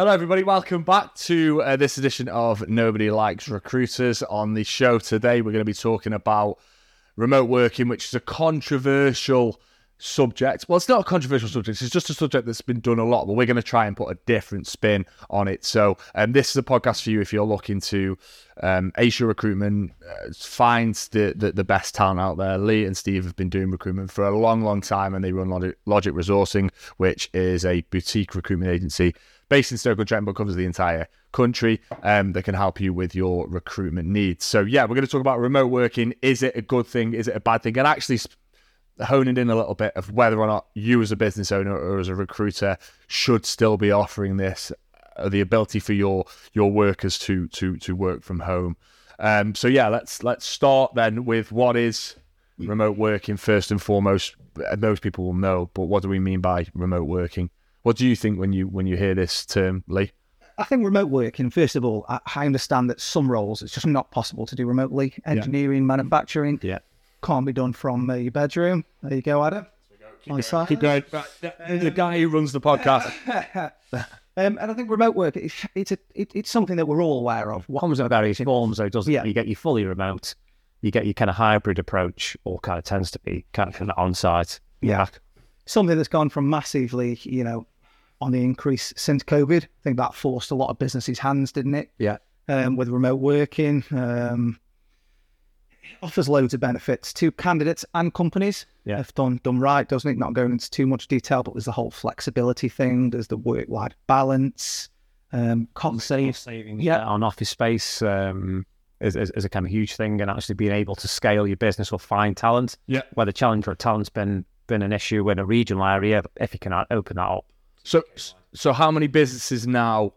Hello, everybody. Welcome back to uh, this edition of Nobody Likes Recruiters. On the show today, we're going to be talking about remote working, which is a controversial subject. Well, it's not a controversial subject. It's just a subject that's been done a lot, but we're going to try and put a different spin on it. So, um, this is a podcast for you if you're looking to um, your recruitment, uh, find the, the, the best talent out there. Lee and Steve have been doing recruitment for a long, long time, and they run Logic, Logic Resourcing, which is a boutique recruitment agency based in Stoke-on-Trent, but covers the entire country um, that can help you with your recruitment needs. So, yeah, we're going to talk about remote working. Is it a good thing? Is it a bad thing? And actually, honing in a little bit of whether or not you, as a business owner or as a recruiter, should still be offering this, uh, the ability for your your workers to to to work from home. Um, so, yeah, let's let's start then with what is remote working first and foremost. Most people will know, but what do we mean by remote working? What do you think when you when you hear this term, Lee? I think remote working, first of all, I, I understand that some roles it's just not possible to do remotely. Engineering, manufacturing, Yeah. can't be done from uh, your bedroom. There you go, Adam. On site. Keep going. The guy who runs the podcast. Um, and I think remote work, it's, it's, a, it, it's something that we're all aware of. What, comes in various forms, though, doesn't Yeah. it? You get your fully remote, you get your kind of hybrid approach, or kind of tends to be kind of on site. Yeah. something that's gone from massively, you know, on the increase since COVID. I think that forced a lot of businesses' hands, didn't it? Yeah. um, with remote working. Um, it offers loads of benefits to candidates and companies. Yeah. If done done right, doesn't it? Not going into too much detail, but there's the whole flexibility thing. There's the work life balance, um, cost saves. savings Yeah. yeah. on office space um, is, is, is a kind of huge thing, and actually being able to scale your business or find talent. Yeah. Where the challenge for talent's been been an issue in a regional area, if you can open that up. So, so how many businesses now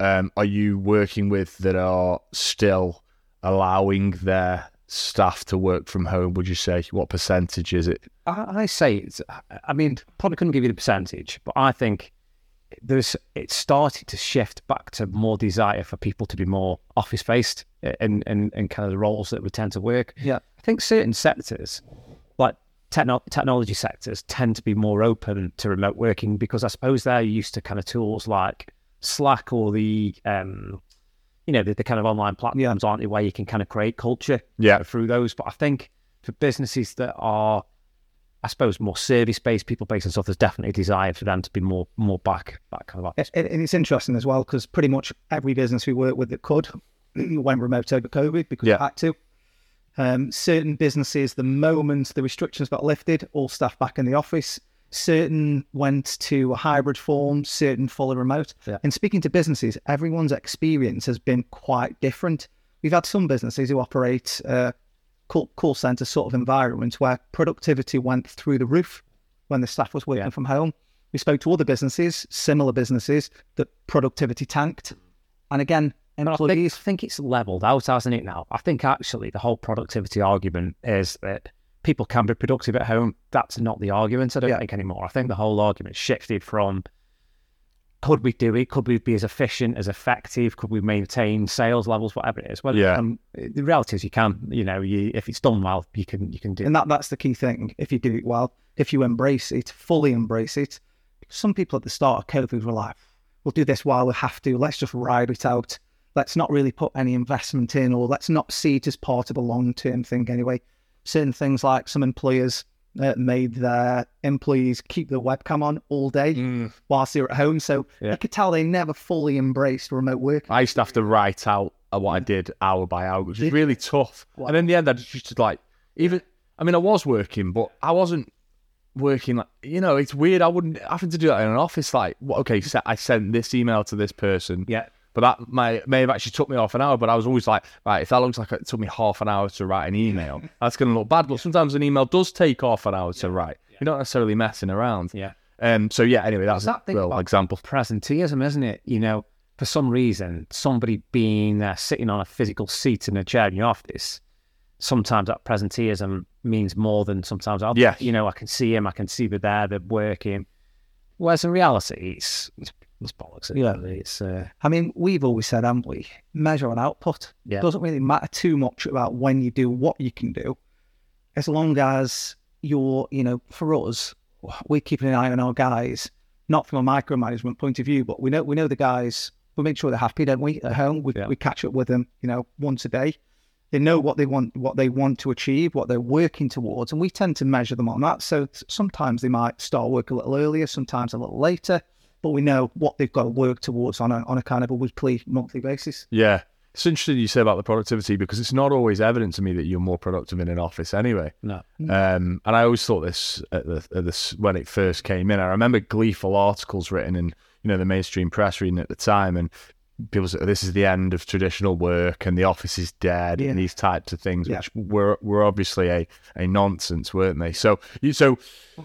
um, are you working with that are still allowing their staff to work from home? Would you say what percentage is it? I, I say it's. I mean, probably couldn't give you the percentage, but I think there's it's started to shift back to more desire for people to be more office based and and and kind of the roles that would tend to work. Yeah. I think certain sectors, techno- technology sectors, tend to be more open to remote working because I suppose they're used to kind of tools like Slack or the um, you know, the, the kind of online platforms, aren't they, where you can kind of create culture Yeah. through those. But I think for businesses that are, I suppose, more service based, people based and stuff, there's definitely a desire for them to be more more back back kind of. And and it's interesting as well because pretty much every business we work with that could went remote over COVID because Yeah. had to. Um, certain businesses, the moment the restrictions got lifted, all staff back in the office. Certain went to a hybrid form, certain fully remote. Yeah. And speaking to businesses, everyone's experience has been quite different. We've had some businesses who operate uh, call, call center sort of environments where productivity went through the roof when the staff was working Yeah. from home. We spoke to other businesses, similar businesses, that productivity tanked. And again, But I think, I think it's leveled out, hasn't it? Now, I think actually the whole productivity argument is that people can be productive at home. That's not the argument. I don't Yeah. think anymore. I think the whole argument shifted from could we do it? Could we be as efficient, as effective? Could we maintain sales levels, whatever it is? Well, Yeah. um, the reality is you can. You know, you if it's done well, you can you can do. and that, that's the key thing. If you do it well, if you embrace it, fully embrace it. Some people at the start of COVID were like, we'll do this while we have to. Let's just ride it out. Let's not really put any investment in, or let's not see it as part of a long term thing anyway. Certain things like some employers uh, made their employees keep the webcam on all day whilst they're at home. So Yeah. you could tell they never fully embraced remote work. I used to have to write out uh, what I did hour by hour, which was really tough. And in the end, I just used to like even. I mean, I was working, but I wasn't working like you know. It's weird. I wouldn't having to do that in an office. Like. Okay, se- I sent this email to this person. Yeah. But that may may have actually took me half an hour. But I was always like, right, if that looks like it took me half an hour to write an email, that's going to look bad. But sometimes an email does take half an hour to write. You're not necessarily messing around. Yeah. Um. So yeah. Anyway, that's that a real example. presenteeism, isn't it? You know, for some reason, somebody being uh, sitting on a physical seat in a chair in your office, sometimes that presenteeism means more than sometimes. I'll, Yes. You know, I can see him, I can see they're there, they're working. Whereas in reality, it's it's, it's bollocks. It's uh, I mean, we've always said, haven't we? Measure on output. Yeah. Doesn't really matter too much about when you do what you can do, as long as you're, you know, for us, we're keeping an eye on our guys not from a micromanagement point of view, but we know we know the guys. We make sure they're happy, don't we? At home, we, Yeah. we catch up with them, you know, once a day. They know what they want, what they want to achieve, what they're working towards, and we tend to measure them on that. So sometimes they might start work a little earlier, sometimes a little later, but we know what they've got to work towards on a on a kind of a weekly, monthly basis. Yeah. It's interesting you say about the productivity because it's not always evident to me that you're more productive in an office anyway. No. Um, and I always thought this at the, at this when it first came in. I remember gleeful articles written in you know the mainstream press reading at the time, and people said this is the end of traditional work and the office is dead Yeah. and these types of things, Yeah. which were were obviously a, a nonsense, weren't they? So you so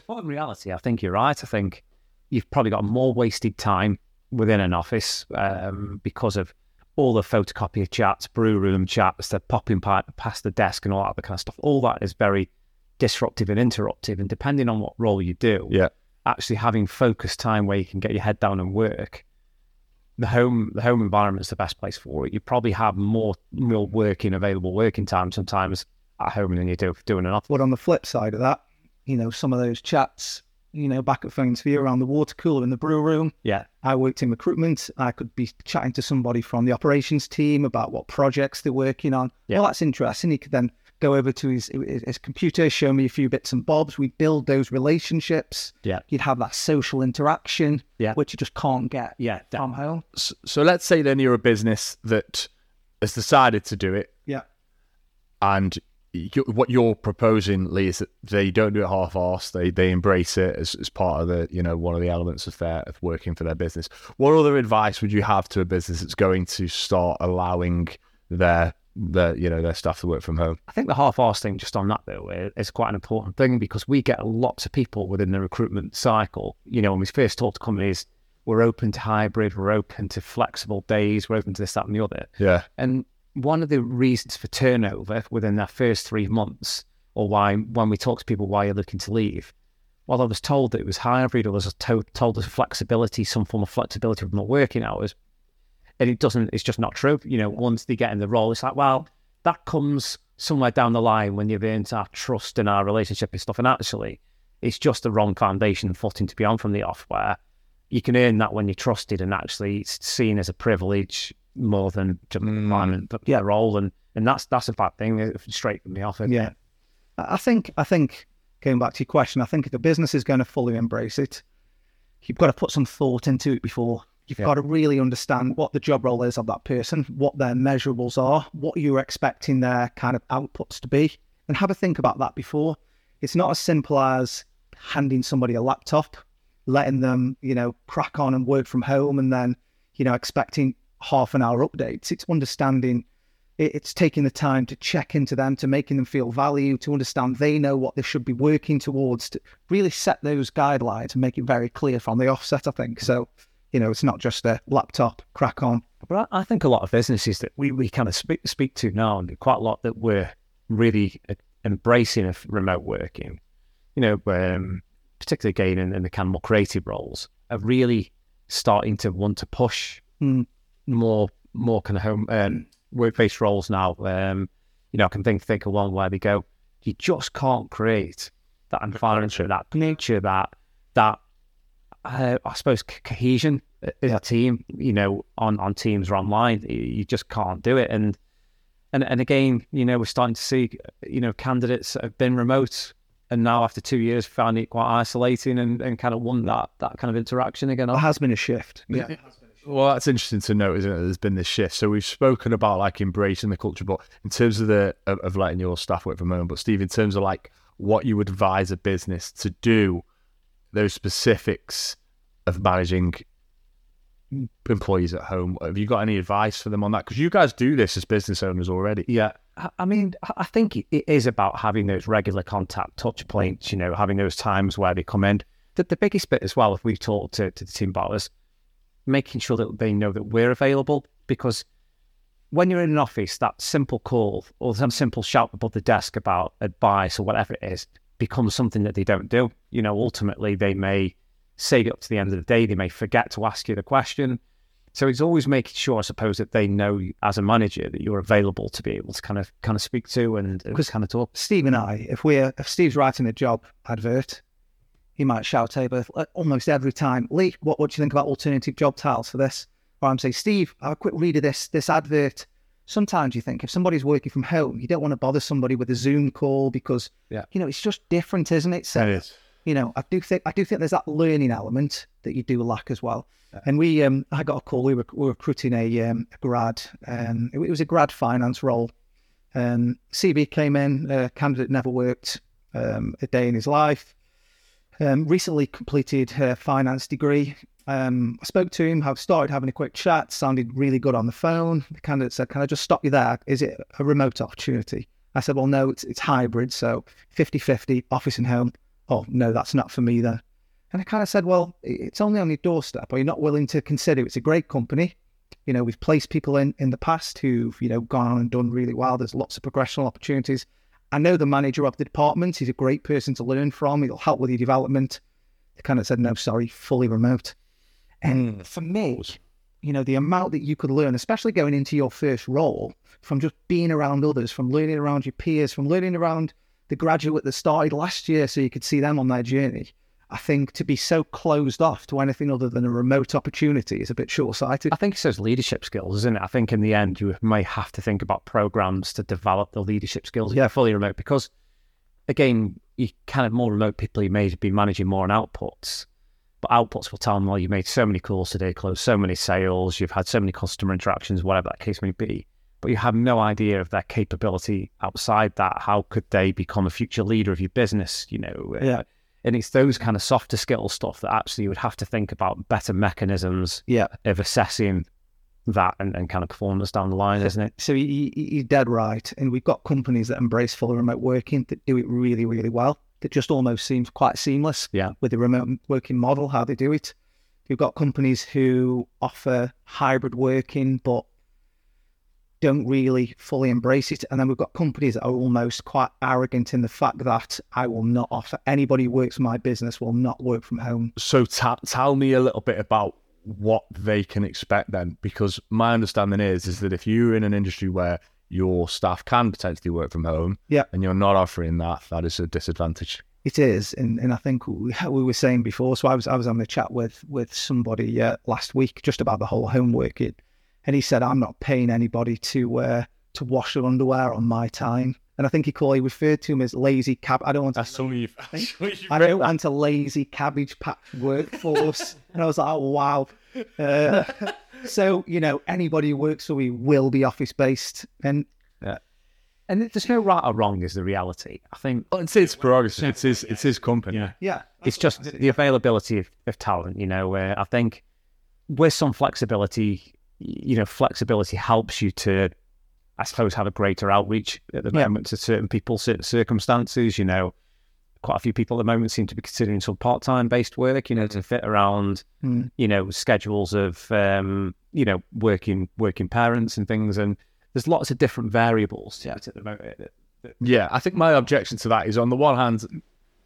Well, in reality, I think you're right. I think you've probably got more wasted time within an office um, because of all the photocopier chats, brew room chats, the popping pi- past the desk and all that other kind of stuff. All that is very disruptive and interruptive. And depending on what role you do, yeah, actually having focused time where you can get your head down and work, the home the home environment's the best place for it. You probably have more real working available working time sometimes at home than you do doing an office. But on the flip side of that, you know, some of those chats, you know, back at Phones 4u around the water cooler in the brew room, Yeah. I worked in recruitment. I could be chatting to somebody from the operations team about what projects they're working on. Yeah. Well, that's interesting. He could then go over to his, his computer, show me a few bits and bobs. We build those relationships. Yeah. You'd have that social interaction, Yeah. which you just can't get Yeah. that- from home. so, so let's say then you're a business that has decided to do it Yeah. and you, what you're proposing, Lee, is that they don't do it half-assed. They they embrace it as, as part of the you know one of the elements of their of working for their business. What other advice would you have to a business that's going to start allowing their their you know their staff to work from home? I think the half-arse thing, just on that though, is quite an important thing because we get lots of people within the recruitment cycle. You know, when we first talk to companies, we're open to hybrid, we're open to flexible days, we're open to this, that, and the other. Yeah, And one of the reasons for turnover within that first three months, or why when we talk to people why you're looking to leave, well, I was told that it was hybrid, or was to- told there's flexibility, some form of flexibility from the working hours, and it doesn't. It's just not true. You know, once they get in the role, it's like, well, that comes somewhere down the line when you've earned our trust and our relationship and stuff. And actually, it's just the wrong foundation and footing to be on from the off, where you can earn that when you're trusted, and actually it's seen as a privilege more than to environment, but yeah, role, and and that's that's a bad thing uh, straight from the off. isn't? Yeah. I think I think going back to your question, I think if a business is going to fully embrace it, you've got to put some thought into it before. You've Yeah. got to really understand what the job role is of that person, what their measurables are, what you're expecting their kind of outputs to be, and have a think about that before. It's not as simple as handing somebody a laptop, letting them, you know, crack on and work from home, and then, you know, expecting half an hour updates. It's understanding it's taking the time to check into them, to making them feel valued, to understand they know what they should be working towards, to really set those guidelines and make it very clear from the offset, I think. So, you know, it's not just a laptop, crack on. But I think a lot of businesses that we, we kind of speak, speak to now, and quite a lot that we're really uh, embracing of remote working, you know, um, particularly again in, in the kind of more creative roles, are really starting to want to push Hmm. More more kind of home um, work-based roles now. Um, you know, I can think think of one where they go, you just can't create that environment, that nature, that that uh, I suppose co- cohesion in a team. You know, on on teams or online, you- you just can't do it. And and and again, you know, we're starting to see, you know, candidates that have been remote and now after two years found it quite isolating and, and kind of want that that kind of interaction again. There has been a shift. Yeah. Well, that's interesting to note, isn't it? There's been this shift. So we've spoken about like embracing the culture, but in terms of the of, of letting your staff work from home. But Steve, in terms of like what you would advise a business to do, those specifics of managing employees at home, have you got any advice for them on that? Because you guys do this as business owners already. Yeah, I- mean, I- think it is about having those regular contact touch points. You know, having those times where they come in. The, the biggest bit as well, if we talk to, to the team about is making sure that they know that we're available because when you're in an office, that simple call or some simple shout above the desk about advice or whatever it is becomes something that they don't do. You know, ultimately they may say it up to the end of the day, they may forget to ask you the question. So it's always making sure, I suppose, that they know as a manager that you're available to be able to kind of kind of speak to and, uh, and kind of talk. Steve and I, if we're if Steve's writing a job advert, he might shout over uh, almost every time, Lee, what, what do you think about alternative job titles for this? Or I'm saying, Steve, I have a quick read of this this advert. Sometimes you think if somebody's working from home, you don't want to bother somebody with a Zoom call because Yeah. you know it's just different, isn't it? So It is. you know, I do think I do think there's that learning element that you do lack as well. And we, um, I got a call. We were, we were recruiting a, um, a grad. Um, it, it was a grad finance role. Um, CV came in. A candidate never worked um, a day in his life. Um, recently completed her finance degree. Um, I spoke to him. I've started having a quick chat. Sounded really good on the phone. The candidate said, "Can I just stop you there? Is it a remote opportunity?" I said, "Well, no, it's it's hybrid, so 50-50, office and home." Oh no, that's not for me then. And I kind of said, well, it's only on your doorstep. Are you not willing to consider? It's a great company. You know, we've placed people in in the past who've you know gone on and done really well. There's lots of progressional opportunities. I know the manager of the department. He's a great person to learn from. He'll help with your development. They kind of said, no, sorry, fully remote. And hmm. for me, you know, the amount that you could learn, especially going into your first role, from just being around others, from learning around your peers, from learning around the graduate that started last year so you could see them on their journey. I think to be so closed off to anything other than a remote opportunity is a bit short sighted. I think it says leadership skills, isn't it? I think in the end, you may have to think about programs to develop the leadership skills. Yeah, fully remote because, again, you kind of more remote people, you may be managing more on outputs, but outputs will tell them, well, you made so many calls today, closed so many sales, you've had so many customer interactions, whatever that case may be. But you have no idea of their capability outside that. How could they become a future leader of your business? You know, uh, Yeah. And it's those kind of softer skill stuff that actually you would have to think about better mechanisms Yeah. of assessing that and, and kind of performance down the line, isn't it? So you, you- you're dead right. And we've got companies that embrace full remote working that do it really, really well. That just almost seems quite seamless Yeah. with the remote working model, how they do it. You've got companies who offer hybrid working, but don't really fully embrace it. And then we've got companies that are almost quite arrogant in the fact that I will not offer anybody who works for my business will not work from home. So ta- tell me a little bit about what they can expect then, because my understanding is is that if you're in an industry where your staff can potentially work from home, Yeah. and you're not offering that, that is a disadvantage. It is, and, and I think we, we were saying before. So I was I was having a chat with with somebody uh, last week just about the whole home working, and he said I'm not paying anybody to uh, to wash their underwear on my time. And I think he called he referred to him as lazy cab. I don't want to. That's all you've. that's all you've I don't want a lazy cabbage patch workforce. and I was like, oh wow. Uh, so you know, anybody who works for me will be office based, and And there's no right or wrong, is the reality. I think Well, it's his prerogative. It's his. It's his company. Yeah. yeah, it's just the availability of, of talent. You know, where I think with some flexibility, you know, flexibility helps you to, I suppose, have a greater outreach at the Yeah. moment to certain people, certain circumstances. You know, quite a few people at the moment seem to be considering some part-time based work. You know, to fit around, Mm. you know, schedules of, um, you know, working working parents and things. And there's lots of different variables to it at the moment. Yeah, I think my objection to that is on the one hand,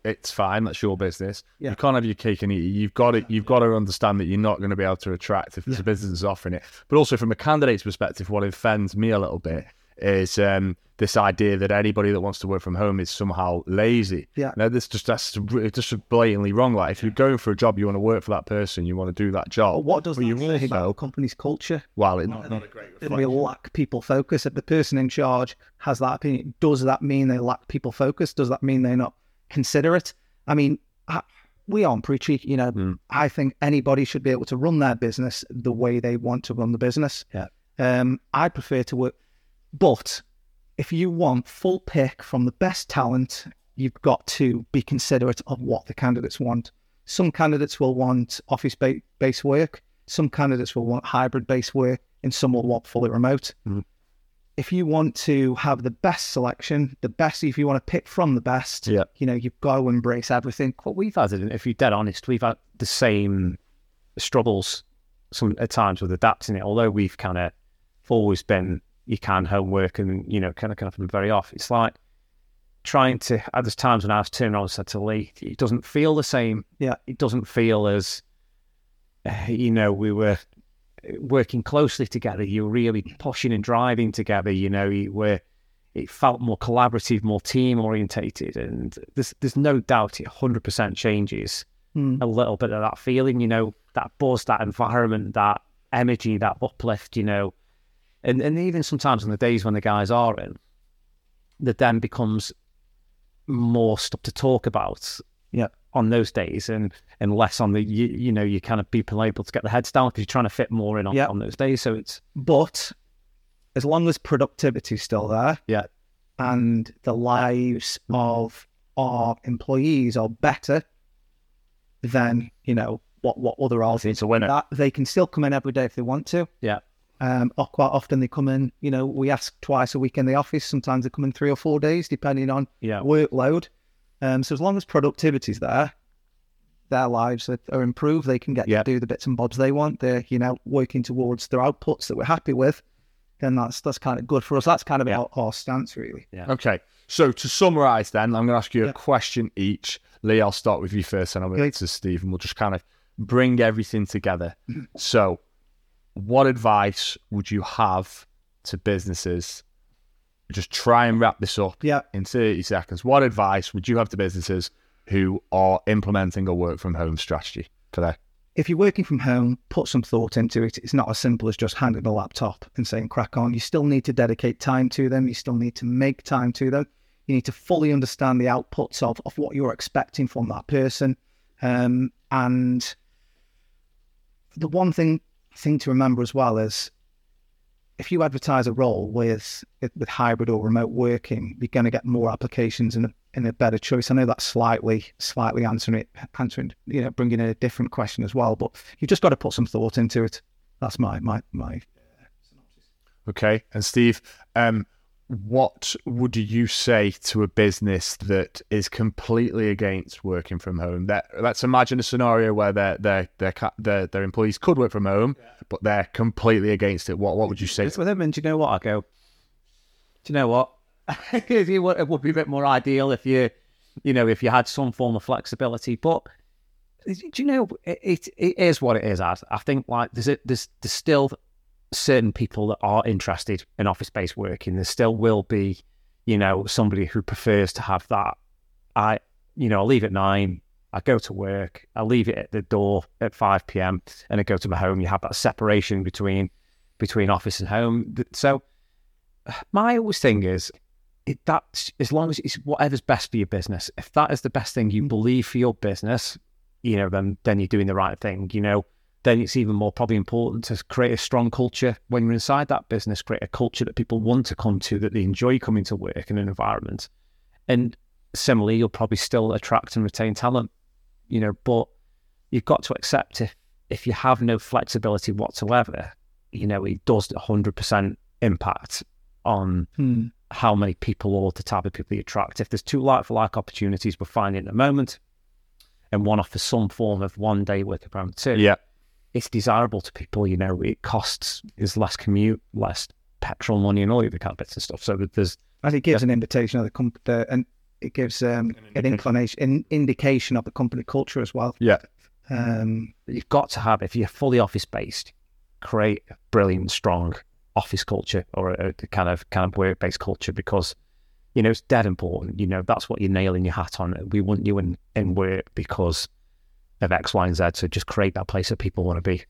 it's fine. That's your business. Yeah. You can't have your cake and eat it. You've got to you've got to understand that you're not going to be able to attract if there's a business that's offering it. But also from a candidate's perspective, what offends me a little bit is um, this idea that anybody that wants to work from home is somehow lazy. Yeah. No, this just that's just blatantly wrong. Like if you're going for a job, you want to work for that person, you want to do that job. But what does But that you say also- about a company's culture? Well, it's not, not a great that we lack people focus. If the person in charge has that opinion, does that mean they lack people focus? Does that mean they're not considerate? I mean, I, we aren't preachy. You know, Mm. I think anybody should be able to run their business the way they want to run the business. Yeah. Um, I prefer to work, but if you want full pick from the best talent, you've got to be considerate of what the candidates want. Some candidates will want office ba- based work. Some candidates will want hybrid based work, and some will want fully remote. Mhm. If you want to have the best selection, the best, if you want to pick from the best, Yeah. you know, you've got to embrace everything. But we've had, it, if you're dead honest, we've had the same struggles some at times with adapting it. Although we've kind of always been you can homework and you know kind of kind of very off. It's like trying to. At there's times when I was turning around and said to Lee, it doesn't feel the same. Yeah. it doesn't feel as you know we were working closely together. You're really pushing and driving together. You know, you were it felt more collaborative, more team orientated, and there's there's no doubt it 100% changes Hmm. a little bit of that feeling, you know, that buzz, that environment, that energy, that uplift, you know, and and even sometimes on the days when the guys are in, that then becomes more stuff to talk about Yeah. On those days and and less on the you, you know you kind of people able to get the heads down because you're trying to fit more in on, Yeah. on those days so it's But as long as productivity is still there yeah and the lives of our employees are better than, you know, what, what other it's a winner that they can still come in every day if they want to. yeah Um, or quite often they come in, you know, we ask twice a week in the office. Sometimes they come in three or four days, depending on yeah workload. Um, so as long as productivity's there, their lives are, are improved. They can get Yeah. to do the bits and bobs they want. They're, you know, working towards their outputs that we're happy with. Then that's that's kind of good for us. That's kind of Yeah. our, our stance, really. Okay. So to summarise, then I'm going to ask you a Yeah. question each. Lee, I'll start with you first, and I'll move Great. to Steve, and we'll just kind of bring everything together. so, what advice would you have to businesses? Just try and wrap this up Yeah. in 30 seconds. What advice would you have to businesses who are implementing a work from home strategy today? If you're working from home, put some thought into it. It's not as simple as just handing a laptop and saying crack on. You still need to dedicate time to them. You still need to make time to them. You need to fully understand the outputs of, of what you're expecting from that person. Um, and the one thing thing to remember as well is if you advertise a role with with hybrid or remote working, you're going to get more applications and a, and a better choice. I know that's slightly slightly answering it, answering you know, bringing in a different question as well. But you've just got to put some thought into it. That's my my my. Okay. And Steve, um, what would you say to a business that is completely against working from home? That let's imagine a scenario where their their their their, their employees could work from home, but they're completely against it. What what would you say? it's with them and do you know what I go do you know what if you would, it would be a bit more ideal if you you know if you had some form of flexibility but do you know it, it, it is what it is Ad. I think like there's a, there's there's still certain people that are interested in office based working there still will be you know somebody who prefers to have that I you know I leave at nine I go to work I leave it at the door at 5 p.m. and I go to my home you have that separation between between office and home so my always thing is it, that's as long as it's whatever's best for your business. If that is the best thing you hmm. believe for your business, you know, then then you're doing the right thing. You know, then it's even more probably important to create a strong culture when you're inside that business. Create a culture that people want to come to, that they enjoy coming to work in an environment. And similarly, you'll probably still attract and retain talent. You know, but you've got to accept if if you have no flexibility whatsoever, you know, it does 100% impact on Hmm. how many people or the type of people you attract. If there's two like for like opportunities we're finding at the moment, and one offers some form of one day work from home too, Yeah. It's desirable to people. You know, it costs is less commute, less petrol money, and all the other kind of bits and stuff. So that there's And it gives an invitation of the company, and it gives um, an inclination, an indication of the company culture as well. Yeah. Um, you've got to have if you're fully office based, create a brilliant, strong office culture or a, a kind of kind of work based culture because you know it's dead important. You know that's what you're nailing your hat on. We want you in in work because of X, Y, and Z. So just create that place that people want to be.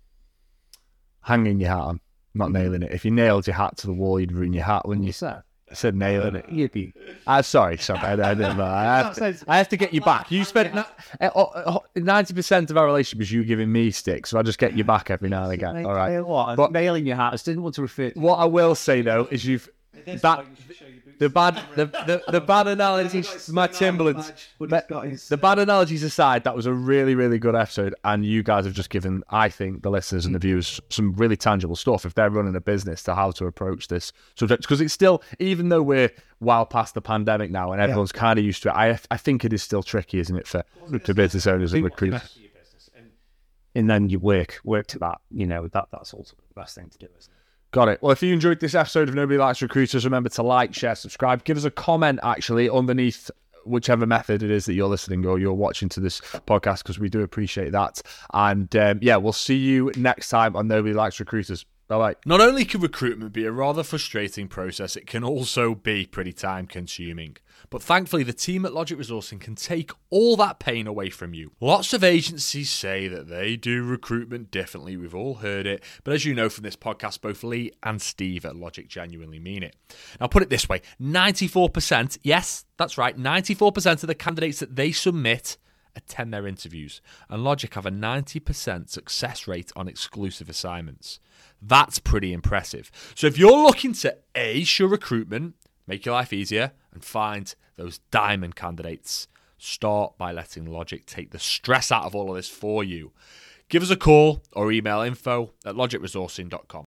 Hanging your hat on, not nailing it. If you nailed your hat to the wall, you'd ruin your hat, wouldn't you? So I said nailing it. you'd be Uh, sorry, sorry. I, I didn't know. I have, to, I have to get you back. You spent uh, ninety percent of our relationship is you giving me sticks, so I just get you back every now and again. All right. What? But- nailing your hat. I just didn't want to refer. To, What I will say though is you've that the bad the, the, the bad analogies, my Timberlands. The bad analogies aside, that was a really really good episode, and you guys have just given, I think, the listeners and the viewers some really tangible stuff if they're running a business to how to approach this subject because it's still, even though we're well past the pandemic now and everyone's kind of used to it, I I think it is still tricky, isn't it, for for business owners and recruiters. and then you work work to that. You know that that's also the best thing to do, isn't it? Got it. Well, if you enjoyed this episode of Nobody Likes Recruiters, remember to like, share, subscribe. Give us a comment actually underneath whichever method it is that you're listening or you're watching to this podcast because we do appreciate that. And um, yeah, we'll see you next time on Nobody Likes Recruiters. Bye bye. Not only can recruitment be a rather frustrating process, it can also be pretty time consuming. But thankfully, the team at Logic Resourcing can take all that pain away from you. Lots of agencies say that they do recruitment differently. We've all heard it. But as you know from this podcast, both Lee and Steve at Logic genuinely mean it. Now, put it this way 94%, yes, that's right, 94% of the candidates that they submit attend their interviews, and Logic have a 90% success rate on exclusive assignments. That's pretty impressive. So if you're looking to ace your recruitment, make your life easier, and find those diamond candidates, start by letting Logic take the stress out of all of this for you. Give us a call or email info at logicresourcing.com.